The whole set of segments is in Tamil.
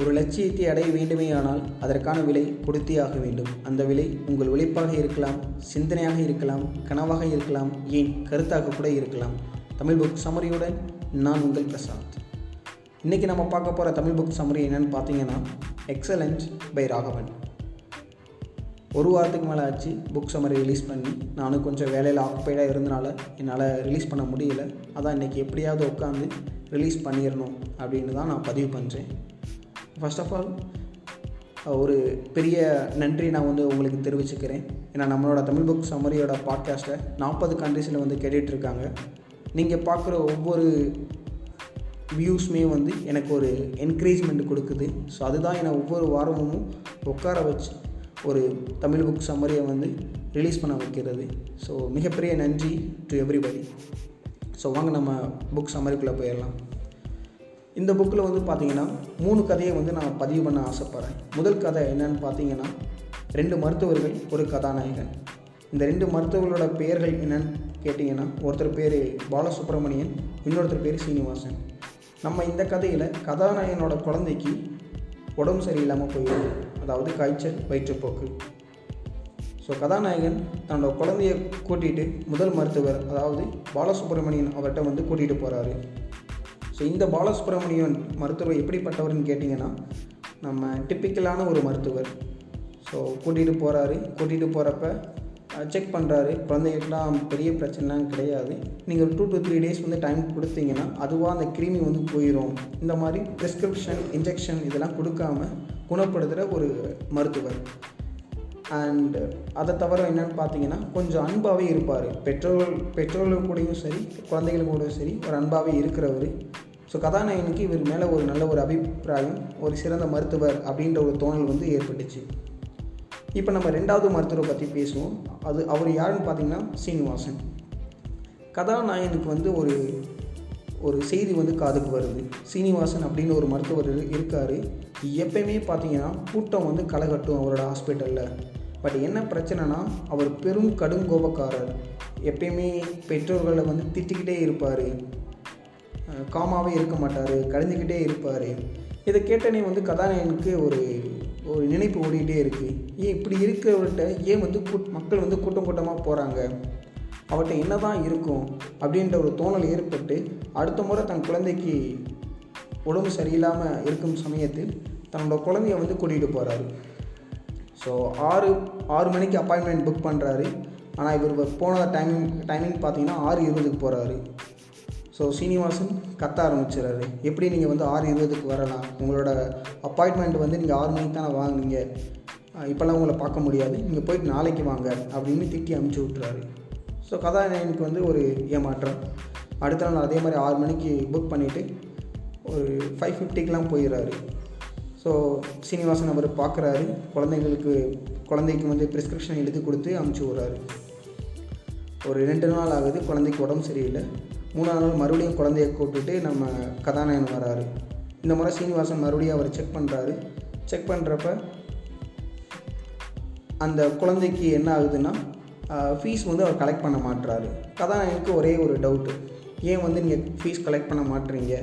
ஒரு லட்சியத்தை அடைய வேண்டுமேயானால் அதற்கான விலை கொடுத்தியாக வேண்டும். அந்த விலை உங்கள் உழைப்பாக இருக்கலாம் சிந்தனையாக இருக்கலாம் கனவாக இருக்கலாம் ஏன் கருத்தாக கூட இருக்கலாம். தமிழ் புக் சமரியுடன் நான் உங்கள் பிரசாத் இன்றைக்கி நம்ம பார்க்க போகிற தமிழ் புக் சமரி என்னென்னு பார்த்தீங்கன்னா எக்ஸலன்ஸ் பை ராகவன். ஒரு வாரத்துக்கு மேலே ஆச்சு புக் சம்மரி ரிலீஸ் பண்ணி. நானும் கொஞ்சம் வேலையில் ஆக்குப்பைடாக இருந்தனால என்னால் ரிலீஸ் பண்ண முடியல. அதான் இன்றைக்கி எப்படியாவது உட்காந்து ரிலீஸ் பண்ணிடணும் அப்படின்னு தான் நான் பதிவு பண்ணுறேன் ஃபர்ஸ்ட் ஆஃப் ஆல் ஒரு பெரிய நன்றி நான் வந்து உங்களுக்கு தெரிவிச்சுக்கிறேன். ஏன்னா நம்மளோட தமிழ் புக் சம்மரியோட பாட்காஸ்ட்டை நாற்பது கண்ட்ரீஸில் வந்து கேட்டுட்ருக்காங்க. நீங்கள் பார்க்குற ஒவ்வொரு வியூஸுமே வந்து எனக்கு ஒரு என்கரேஜ்மெண்ட் கொடுக்குது. ஸோ அதுதான் என்னை ஒவ்வொரு வாரமும் உட்கார வச்சு ஒரு தமிழ் புக் சம்மரியை வந்து ரிலீஸ் பண்ண வைக்கிறது. ஸோ மிகப்பெரிய நன்றி டு எவ்ரிபடி ஸோ வாங்க நம்ம புக் சம்மரிக்குள்ளே போயிடலாம். இந்த புக்கில் வந்து பார்த்தீங்கன்னா மூணு கதையை வந்து நான் பதிவு பண்ண ஆசைப்பட்றேன். முதல் கதை என்னன்னு பார்த்தீங்கன்னா ரெண்டு மருத்துவர்கள் ஒரு கதாநாயகன். இந்த ரெண்டு மருத்துவர்களோட பெயர்கள் என்னன்னு கேட்டிங்கன்னா ஒருத்தர் பேர் பாலசுப்ரமணியன் இன்னொருத்தர் பேர் சீனிவாசன். நம்ம இந்த கதையில் கதாநாயகனோட குழந்தைக்கு உடம்பு சரியில்லாமல் போயிடுது. அதாவது காய்ச்சல் வயிற்றுப்போக்கு. ஸோ கதாநாயகன் தன்னோட குழந்தைய கூட்டிகிட்டு முதல் மருத்துவர் அதாவது பாலசுப்ரமணியன் அவர்கிட்ட வந்து கூட்டிகிட்டு போகிறாரு ஸோ இந்த பாலசுப்ரமணியன் மருத்துவர் எப்படிப்பட்டவர்னு கேட்டிங்கன்னா நம்ம டிப்பிக்கலான ஒரு மருத்துவர். ஸோ கூட்டிகிட்டு போகிறாரு கூட்டிகிட்டு போகிறப்ப செக் பண்ணுறாரு குழந்தைகளுக்குலாம் பெரிய பிரச்சனைலாம் கிடையாது. நீங்கள் டூ டு த்ரீ டேஸ் வந்து டைம் கொடுத்தீங்கன்னா அதுவாக அந்த கிருமி வந்து போயிடும் இந்த மாதிரி ப்ரிஸ்கிரிப்ஷன் இன்ஜெக்ஷன் இதெல்லாம் கொடுக்காம குணப்படுத்துகிற ஒரு மருத்துவர். அண்டு அதை தவிர என்னென்னு பார்த்தீங்கன்னா கொஞ்சம் அன்பாகவே இருப்பார். பெற்றோர் பெற்றோர்கள் கூடயும் சரி குழந்தைகள் கூடயும் சரி ஒரு அன்பாகவே இருக்கிறவர். ஸோ கதாநாயகனுக்கு இவர் மேலே ஒரு நல்ல ஒரு அபிப்பிராயம் ஒரு சிறந்த மருத்துவர் அப்படின்ற ஒரு தோணல் வந்து ஏற்பட்டுச்சு. இப்போ நம்ம ரெண்டாவது மருத்துவரை பற்றி பேசுவோம். அது அவர் யாருன்னு பார்த்தீங்கன்னா சீனிவாசன். கதாநாயகனுக்கு வந்து ஒரு ஒரு செய்தி வந்து காதுக்கு வருது. சீனிவாசன் அப்படின்னு ஒரு மருத்துவர் இருக்கார். எப்பயுமே பார்த்தீங்கன்னா கூட்டம் வந்து களைகட்டும் அவரோட ஹாஸ்பிட்டலில். பட் என்ன பிரச்சனைனா அவர் பெரும் கடும் கோபக்காரர் எப்பயுமே பெற்றோர்களை வந்து திட்டிக்கிட்டே இருப்பார். காமாவே இருக்க மாட்டார் கழிஞ்சிக்கிட்டே இருப்பார். இதை கேட்டனே வந்து கதாநாயகனுக்கு ஒரு ஒரு நினைப்பு ஓடிக்கிட்டே இருக்குது ஏன் இப்படி இருக்கிறவர்கிட்ட ஏன் வந்து கூட் மக்கள் வந்து கூட்டம் கூட்டமாக போகிறாங்க அவர்கிட்ட என்ன தான் இருக்கும் அப்படின்ற ஒரு தோணல் ஏற்பட்டு அடுத்த முறை தன் குழந்தைக்கு உடம்பு சரியில்லாமல் இருக்கும் சமயத்தில் தன்னோட குழந்தைய வந்து கூட்டிகிட்டு போகிறாரு ஸோ ஆறு ஆறு மணிக்கு அப்பாயின்மெண்ட் புக் பண்ணுறாரு ஆனால் இவர் போன டைமிங் டைமிங் பார்த்தீங்கன்னா ஆறு இருபதுக்கு போகிறாரு ஸோ சீனிவாசன் கத்த ஆரம்பிச்சிடறாரு. எப்படி நீங்கள் வந்து ஆறு இருபதுக்கு வரலாம்? உங்களோட அப்பாயின்மெண்ட் வந்து நீங்கள் ஆறு மணிக்கு தானே வாங்குனீங்க? இப்போல்லாம் உங்களை பார்க்க முடியாது. நீங்கள் போயிட்டு நாளைக்கு வாங்க அப்படின்னு திட்டி அமுச்சு விட்றாரு ஸோ கதாநாயகனுக்கு வந்து ஒரு ஏமாற்றம். அடுத்த நாள் அதே மாதிரி ஆறு மணிக்கு புக் பண்ணிவிட்டு ஒரு ஃபைவ் ஃபிஃப்டிக்கெலாம் போயிடுறாரு. ஸோ சீனிவாசன் அவர் பார்க்குறாரு. குழந்தைங்களுக்கு குழந்தைக்கு வந்து ப்ரிஸ்கிரிப்ஷன் எழுதி கொடுத்து அமுச்சு விட்றாரு. ஒரு ரெண்டு நாள் ஆகுது குழந்தைக்கு உடம்பு சரியில்லை. மூணாவது நாள் மறுபடியும் குழந்தைய கூப்பிட்டுட்டு நம்ம கதாநாயகன் வராரு. இந்த முறை சீனிவாசன் மறுபடியும் அவர் செக் பண்ணுறாரு செக் பண்ணுறப்ப அந்த குழந்தைக்கு என்ன ஆகுதுன்னா ஃபீஸ் வந்து அவர் கலெக்ட் பண்ண மாட்டுறாரு கதாநாயகனுக்கு ஒரே ஒரு டவுட்டு ஏன் வந்து நீங்கள் ஃபீஸ் கலெக்ட் பண்ண மாட்டுறீங்க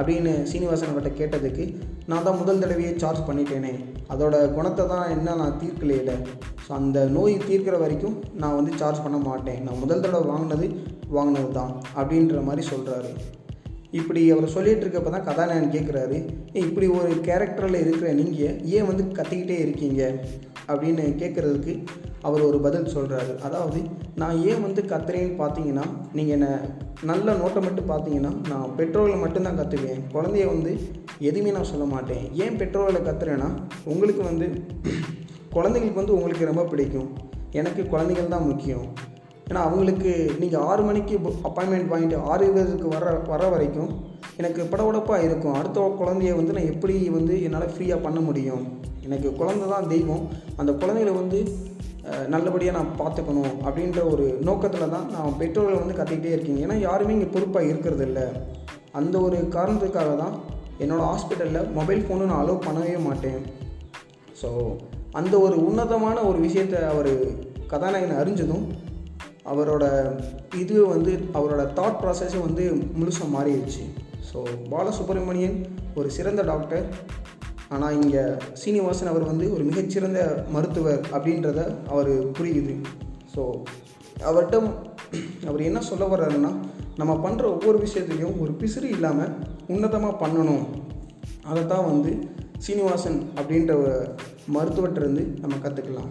அப்படின்னு சீனிவாசன் அவர்கிட்ட கேட்டதுக்கு நான் தான் முதல் தடவையே சார்ஜ் பண்ணிட்டேனே. அதோட குணத்தை தான் என்ன நான் தீர்க்கலையில ஸோ அந்த நோய் தீர்க்கிற வரைக்கும் நான் வந்து சார்ஜ் பண்ண மாட்டேன். நான் முதல் தடவை வாங்கினது வாங்கினது தான் அப்படின்ற மாதிரி சொல்கிறாரு இப்படி அவர் சொல்லிகிட்டு இருக்கப்போ தான் கதாநாயகன் கேட்குறாரு இப்படி ஒரு கேரக்டரில் இருக்கிற நீங்கள் ஏன் வந்து கத்திக்கிட்டே இருக்கீங்க? அப்படின்னு கேட்குறதுக்கு அவர் ஒரு பதில் சொல்கிறாரு அதாவது நான் ஏன் வந்து கத்துறேன்னு பார்த்தீங்கன்னா நீங்கள் என்னை நல்ல நோட்டை மட்டும் பார்த்தீங்கன்னா நான் பெட்ரோலை மட்டும்தான் கற்றுக்குவேன் குழந்தைய வந்து எதுவுமே நான் சொல்ல மாட்டேன். ஏன் பெட்ரோலில் கத்துறேன்னா உங்களுக்கு வந்து குழந்தைங்களுக்கு வந்து உங்களுக்கு ரொம்ப பிடிக்கும். எனக்கு குழந்தைகள் தான் முக்கியம். ஏன்னா அவங்களுக்கு நீங்கள் ஆறு மணிக்கு அப்பாயின்மெண்ட் வாங்கிட்டு ஆறு இருபதுக்கு வர வர வரைக்கும் எனக்கு படபடப்பாக இருக்கும். அடுத்த குழந்தைய வந்து நான் எப்படி வந்து என்னால் ஃப்ரீயாக பண்ண முடியும்? எனக்கு குழந்த தான் தெய்வம். அந்த குழந்தைகளை வந்து நல்லபடியாக நான் பார்த்துக்கணும் அப்படின்ற ஒரு நோக்கத்தில் தான் நான் பெற்றோர்கள் வந்து கற்றுக்கிட்டே இருக்கீங்க ஏன்னா யாருமே இங்கே பொறுப்பாக இருக்கிறது இல்லை. அந்த ஒரு காரணத்துக்காக தான் என்னோடய ஹாஸ்பிட்டலில் மொபைல் ஃபோனு நான் அலோவ் பண்ணவே மாட்டேன். ஸோ அந்த ஒரு உன்னதமான ஒரு விஷயத்தை அவர் கதாநாயகன் அறிஞ்சதும் அவரோட இது வந்து அவரோட தாட் ப்ராசஸும் வந்து முழுசாக மாறிடுச்சு. ஸோ பாலசுப்ரமணியன் ஒரு சிறந்த டாக்டர் ஆனால் இங்கே சீனிவாசன் அவர் வந்து ஒரு மிகச்சிறந்த மருத்துவர் அப்படின்றத அவர் புரியுது. ஸோ அவர்கிட்ட அவர் என்ன சொல்ல வர்றாருன்னா நம்ம பண்ணுற ஒவ்வொரு விஷயத்துலையும் ஒரு பிசிறு இல்லாமல் உன்னதமாக பண்ணணும். அதை தான் வந்து சீனிவாசன் அப்படின்ற மருத்துவர்கிட்டருந்து நம்ம கற்றுக்கலாம்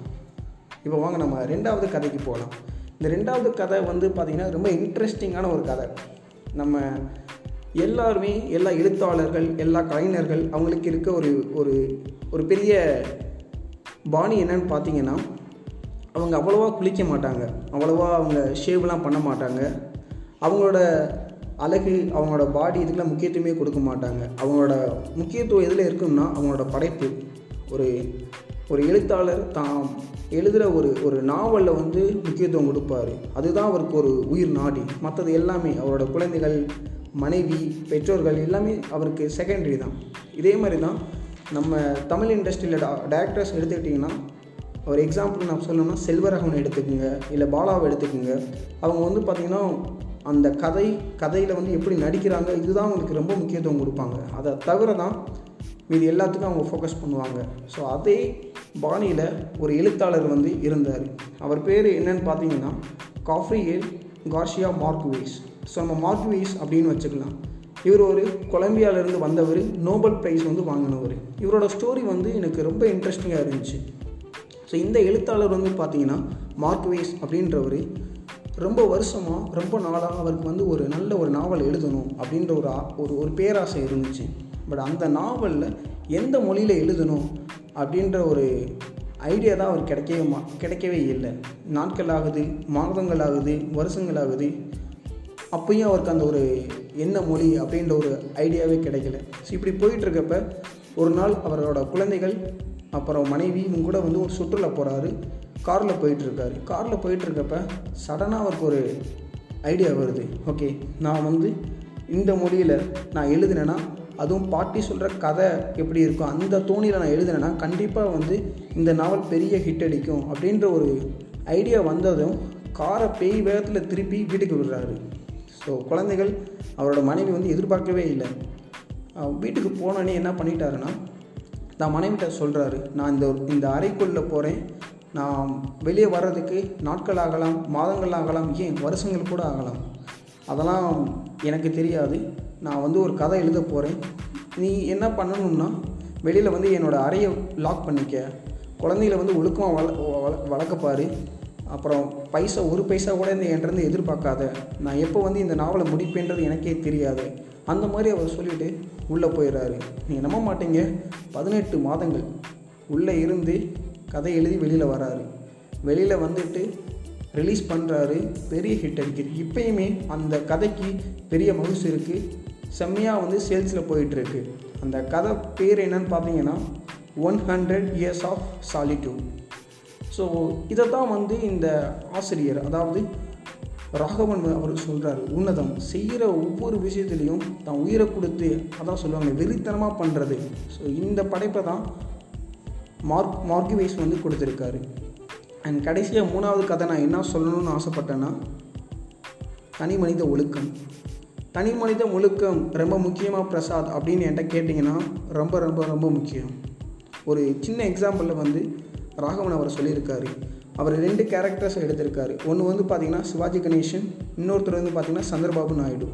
இப்போ வாங்க நம்ம ரெண்டாவது கதைக்கு போகலாம் இந்த ரெண்டாவது கதை வந்து பார்த்திங்கன்னா ரொம்ப இன்ட்ரெஸ்டிங்கான ஒரு கதை. நம்ம எல்லாருமே எல்லா எழுத்தாளர்கள் எல்லா கலைஞர்கள் அவங்களுக்கு இருக்க ஒரு ஒரு ஒரு பெரிய பாணி என்னன்னு பார்த்தீங்கன்னா அவங்க அவ்வளோவா குளிக்க மாட்டாங்க. அவ்வளோவா அவங்க ஷேவ்லாம் பண்ண மாட்டாங்க. அவங்களோட அழகு அவங்களோட பாடி இதுக்கெலாம் முக்கியத்துவமே கொடுக்க மாட்டாங்க. அவங்களோட முக்கியத்துவம் எதில் இருக்குன்னா அவங்களோட படைப்பு. ஒரு ஒரு எழுத்தாளர் தாம் எழுதுகிற ஒரு ஒரு நாவலில் வந்து முக்கியத்துவம் கொடுப்பார். அதுதான் அவருக்கு ஒரு உயிர் நாடி. மற்றது எல்லாமே அவரோட குழந்தைகள் மனைவி பெற்றோர்கள் எல்லாமே அவருக்கு செகண்டரி தான். இதே மாதிரி தான் நம்ம தமிழ் இண்டஸ்ட்ரியில் டேரக்டர்ஸ் எடுத்துக்கிட்டிங்கன்னா ஒரு எக்ஸாம்பிள் நான் சொல்லணும்னா செல்வரகவன் எடுத்துக்கோங்க இல்லை பாலாவை எடுத்துக்கோங்க. அவங்க வந்து பார்த்திங்கன்னா அந்த கதை கதையில் வந்து எப்படி நடிக்கிறாங்க இதுதான் அவங்களுக்கு ரொம்ப முக்கியத்துவம் கொடுப்பாங்க. அதை தவிர தான் மீது எல்லாத்துக்கும் அவங்க ஃபோக்கஸ் பண்ணுவாங்க. ஸோ அதே பாணியில் ஒரு எழுத்தாளர் வந்து இருந்தார். அவர் பேர் என்னன்னு பார்த்தீங்கன்னா காஃப்ரியேல் கார்ஷியா மார்க்வேஸ். ஸோ நம்ம மார்க்வீஸ் அப்படின்னு வச்சுக்கலாம். இவர் ஒரு கொலம்பியாவிலேருந்து வந்தவர் நோபல் ப்ரைஸ் வந்து வாங்கினவர். இவரோட ஸ்டோரி வந்து எனக்கு ரொம்ப இன்ட்ரெஸ்டிங்காக இருந்துச்சு. ஸோ இந்த எழுத்தாளர் வந்து பார்த்தீங்கன்னா மார்க்வேஸ் அப்படின்றவர். ரொம்ப வருஷமாக ரொம்ப நாளாக அவருக்கு வந்து ஒரு நல்ல ஒரு நாவல் எழுதணும் அப்படின்ற ஒரு ஆ- ஒரு ஒரு பேராசை இருந்துச்சு. பட் அந்த நாவலில் எந்த மொழியில் எழுதணும் அப்படின்ற ஒரு ஐடியா தான் அவர் கிடைக்கவே மா கிடைக்கவே இல்லை. நாட்கள் ஆகுது மாதங்கள் ஆகுது வருஷங்கள் ஆகுது. அப்பயும் அவருக்கு அந்த ஒரு என்ன மொழி அப்படின்ற ஒரு ஐடியாவே கிடைக்கல. ஸோ இப்படி போயிட்டுருக்கப்ப ஒரு நாள் அவரோட குழந்தைகள் அப்புறம் மனைவி கூட வந்து ஒரு சுற்றுலா போகிறாரு காரில் போயிட்டுருக்காரு. காரில் போயிட்டுருக்கப்ப சடனாக அவருக்கு ஒரு ஐடியா வருது. ஓகே நான் வந்து இந்த மொழியில் நான் எழுதினேன்னா அதுவும் பாட்டி சொல்கிற கதை எப்படி இருக்கும் அந்த தோணியில் நான் எழுதினேன்னா கண்டிப்பாக வந்து இந்த நாவல் பெரிய ஹிட் அடிக்கும் அப்படின்ற ஒரு ஐடியா வந்ததும் காரை பேய் வேகத்தில் திருப்பி வீட்டுக்கு விடுறாரு. ஸோ குழந்தைகள் அவரோட மனைவி வந்து எதிர்பார்க்கவே இல்லை. வீட்டுக்கு போனோடனே என்ன பண்ணிட்டாருன்னா தான் மனைவிட்ட சொல்கிறாரு நான் இந்த இந்த அறைக்குள்ளே போகிறேன் நான் வெளியே வர்றதுக்கு நாட்கள் ஆகலாம் மாதங்கள் ஆகலாம் ஏன் வருஷங்கள் கூட ஆகலாம். அதெல்லாம் எனக்கு தெரியாது. நான் வந்து ஒரு கதை எழுத போகிறேன் நீ என்ன பண்ணணும்னா வெளியில் வந்து என்னோடய அறையை லாக் பண்ணிக்க. குழந்தைகளை வந்து ஒழுக்கமாக வள வள- வளர்க்கப்பாரு அப்புறம் பைசா ஒரு பைசா கூட இந்த என்கிட்டருந்து எதிர்பார்க்காத. நான் எப்போ வந்து இந்த நாவலை முடிப்பேன்றது எனக்கே தெரியாது. அந்த மாதிரி அவர் சொல்லிட்டு உள்ளே போயிடுறாரு. நீங்கள் நம்ப மாட்டீங்க. பதினெட்டு மாதங்கள் உள்ளே இருந்து கதை எழுதி வெளியில் வராரு. வெளியில் வந்துட்டு ரிலீஸ் பண்ணுறாரு பெரிய ஹிட் அடிக்குது. இப்போயுமே அந்த கதைக்கு பெரிய மவுசு இருக்குது செம்மையாக வந்து சேல்ஸில் போயிட்டுருக்கு. அந்த கதை பேர் என்னன்னு பார்த்தீங்கன்னா one hundred years of solitude so இதை தான் வந்து இந்த ஆசிரியர் அதாவது ராகவன் அவர் சொல்கிறாரு உன்னதம் செய்கிற ஒவ்வொரு விஷயத்துலையும் தான் உயிரை கொடுத்து அதான் சொல்லுவாங்க வெறித்தனமாக பண்ணுறது ஸோ இந்த படைப்பை தான் மார்க் மார்கிவைஸ் வந்து கொடுத்துருக்காரு. அண்ட் கடைசியாக மூணாவது கதை நான் என்ன சொல்லணும்னு ஆசைப்பட்டேன்னா தனி மனித ஒழுக்கம். தனி மனித ஒழுக்கம் ரொம்ப முக்கியமாக பிரசாத் அப்படின்னு என்கிட்ட கேட்டிங்கன்னா ரொம்ப ரொம்ப ரொம்ப முக்கியம். ஒரு சின்ன எக்ஸாம்பிளில் வந்து ராகவன் அவர் சொல்லியிருக்காரு. அவர் ரெண்டு கேரக்டர்ஸ் எடுத்திருக்காரு. ஒன்று வந்து பார்த்தீங்கன்னா சிவாஜி கணேசன் இன்னொருத்தர் வந்து பார்த்தீங்கன்னா சந்திரபாபு நாயுடு.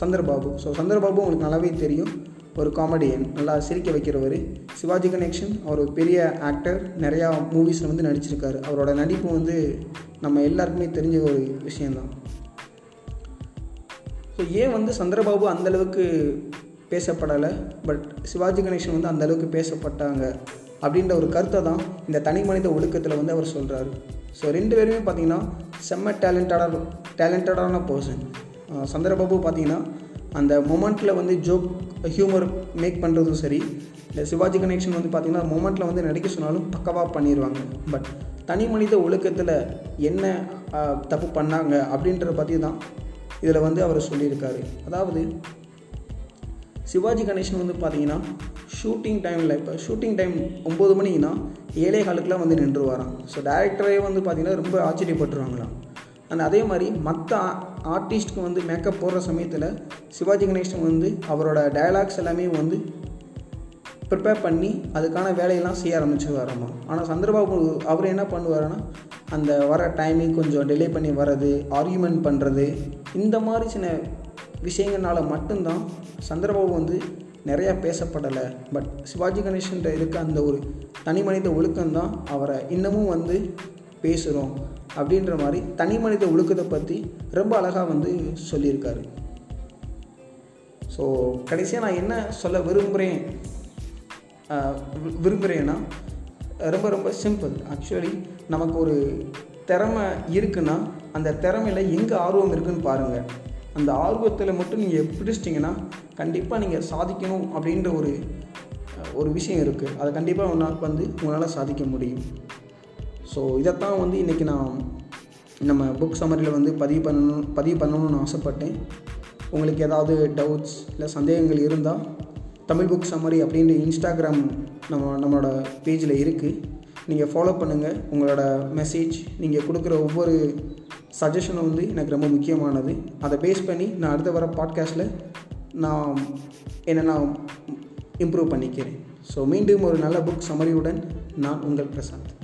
சந்திரபாபு. ஸோ சந்திரபாபு உங்களுக்கு நல்லாவே தெரியும். ஒரு காமெடியன் நல்லா சிரிக்க வைக்கிறவர். சிவாஜி கணேஷன் அவர் ஒரு பெரிய ஆக்டர் நிறையா மூவிஸில் வந்து நடிச்சிருக்காரு. அவரோட நடிப்பு வந்து நம்ம எல்லாருக்குமே தெரிஞ்ச ஒரு விஷயந்தான் ஸோ ஏன் வந்து சந்திரபாபு அந்தளவுக்கு பேசப்படலை பட் சிவாஜி கணேசன் வந்து அந்த அளவுக்கு பேசப்பட்டாங்க அப்படின்ற ஒரு கருத்தை தான் இந்த தனி மனித ஒழுக்கத்தில் வந்து அவர் சொல்கிறாரு ஸோ ரெண்டு பேருமே பார்த்தீங்கன்னா செம்ம டேலண்டடாக டேலண்டடான பர்சன் சந்திரபாபு பார்த்தீங்கன்னா அந்த மொமெண்ட்டில் வந்து ஜோக் ஹியூமர் மேக் பண்ணுறதும் சரி இந்த சிவாஜி கணேஷன் வந்து பார்த்திங்கன்னா மொமெண்ட்டில் வந்து நடிக்க சொன்னாலும் பக்கவாக பண்ணிடுவாங்க பட் தனி மனித ஒழுக்கத்தில் என்ன தப்பு பண்ணாங்க அப்படின்றத பற்றி தான் இதில் வந்து அவர் சொல்லியிருக்காரு. அதாவது சிவாஜி கணேசன் வந்து பார்த்தீங்கன்னா ஷூட்டிங் டைமில் இப்போ ஷூட்டிங் டைம் ஒம்பது மணிக்குன்னா ஏழே காலுக்குலாம் வந்து நின்றுவாராம். ஸோ டேரக்டரே வந்து பார்த்தீங்கன்னா ரொம்ப ஆச்சரியப்பட்டுருவாங்களாம். அண்ட் அதே மாதிரி மற்ற ஆர்டிஸ்ட்க்கு வந்து மேக்கப் போடுற சமயத்தில் சிவாஜி கணேசன் வந்து அவரோட டயலாக்ஸ் எல்லாமே வந்து ப்ரிப்பேர் பண்ணி அதுக்கான வேலையெல்லாம் செய்ய ஆரம்பிச்சு வரணும் ஆனால் சந்திரபாபு அவர் என்ன பண்ணுவாருன்னா அந்த வர டைமிங் கொஞ்சம் டிலே பண்ணி வர்றது ஆர்கியூமெண்ட் பண்ணுறது இந்த மாதிரி சின்ன விஷயங்கள்னால மட்டும்தான் சந்திரபாபு வந்து நிறையா பேசப்படலை. பட் சிவாஜி கணேசன்ட்ட இருக்க அந்த ஒரு தனி மனித ஒழுக்கம்தான் அவரை இன்னமும் வந்து பேசுகிறோம் அப்படின்ற மாதிரி தனி மனித ஒழுக்கத்தை பற்றி ரொம்ப அழகாக வந்து சொல்லியிருக்காரு. ஸோ கடைசியாக நான் என்ன சொல்ல விரும்புகிறேன் விரும்புகிறேன்னா ரொம்ப ரொம்ப சிம்பிள் ஆக்சுவலி நமக்கு ஒரு திறமை இருக்குன்னா அந்த திறமையில் எங்கே ஆர்வம் இருக்குன்னு பாருங்கள் அந்த ஆர்வத்தில் மட்டும் நீங்கள் பிடிச்சிட்டிங்கன்னா கண்டிப்பாக நீங்கள் சாதிக்கணும் அப்படின்ற ஒரு ஒரு விஷயம் இருக்குது அதை கண்டிப்பாக ஒரு நாள் வந்து உங்களால் சாதிக்க முடியும். ஸோ இதைத்தான் வந்து இன்றைக்கி நான் நம்ம புக் சமரியில் வந்து பதிவு பண்ணணும் பதிவு பண்ணணும்னு ஆசைப்பட்டேன். உங்களுக்கு ஏதாவது டவுட்ஸ் இல்லை சந்தேகங்கள் இருந்தால் தமிழ் புக் சம்மரி அப்படின்ற இன்ஸ்டாகிராம் நம்ம நம்மளோட பேஜில் இருக்குது நீங்கள் ஃபாலோ பண்ணுங்கள் உங்களோட மெசேஜ் நீங்கள் கொடுக்குற ஒவ்வொரு சஜஷன் வந்து எனக்கு ரொம்ப முக்கியமானது. அதை பேஸ் பண்ணி நான் அடுத்த வர பாட்காஸ்ட்டில் நான் என்னை நான் இம்ப்ரூவ் பண்ணிக்கிறேன். ஸோ மீண்டும் ஒரு நல்ல புக் சமரியுடன் நான் உங்கள் பிரசாந்த்.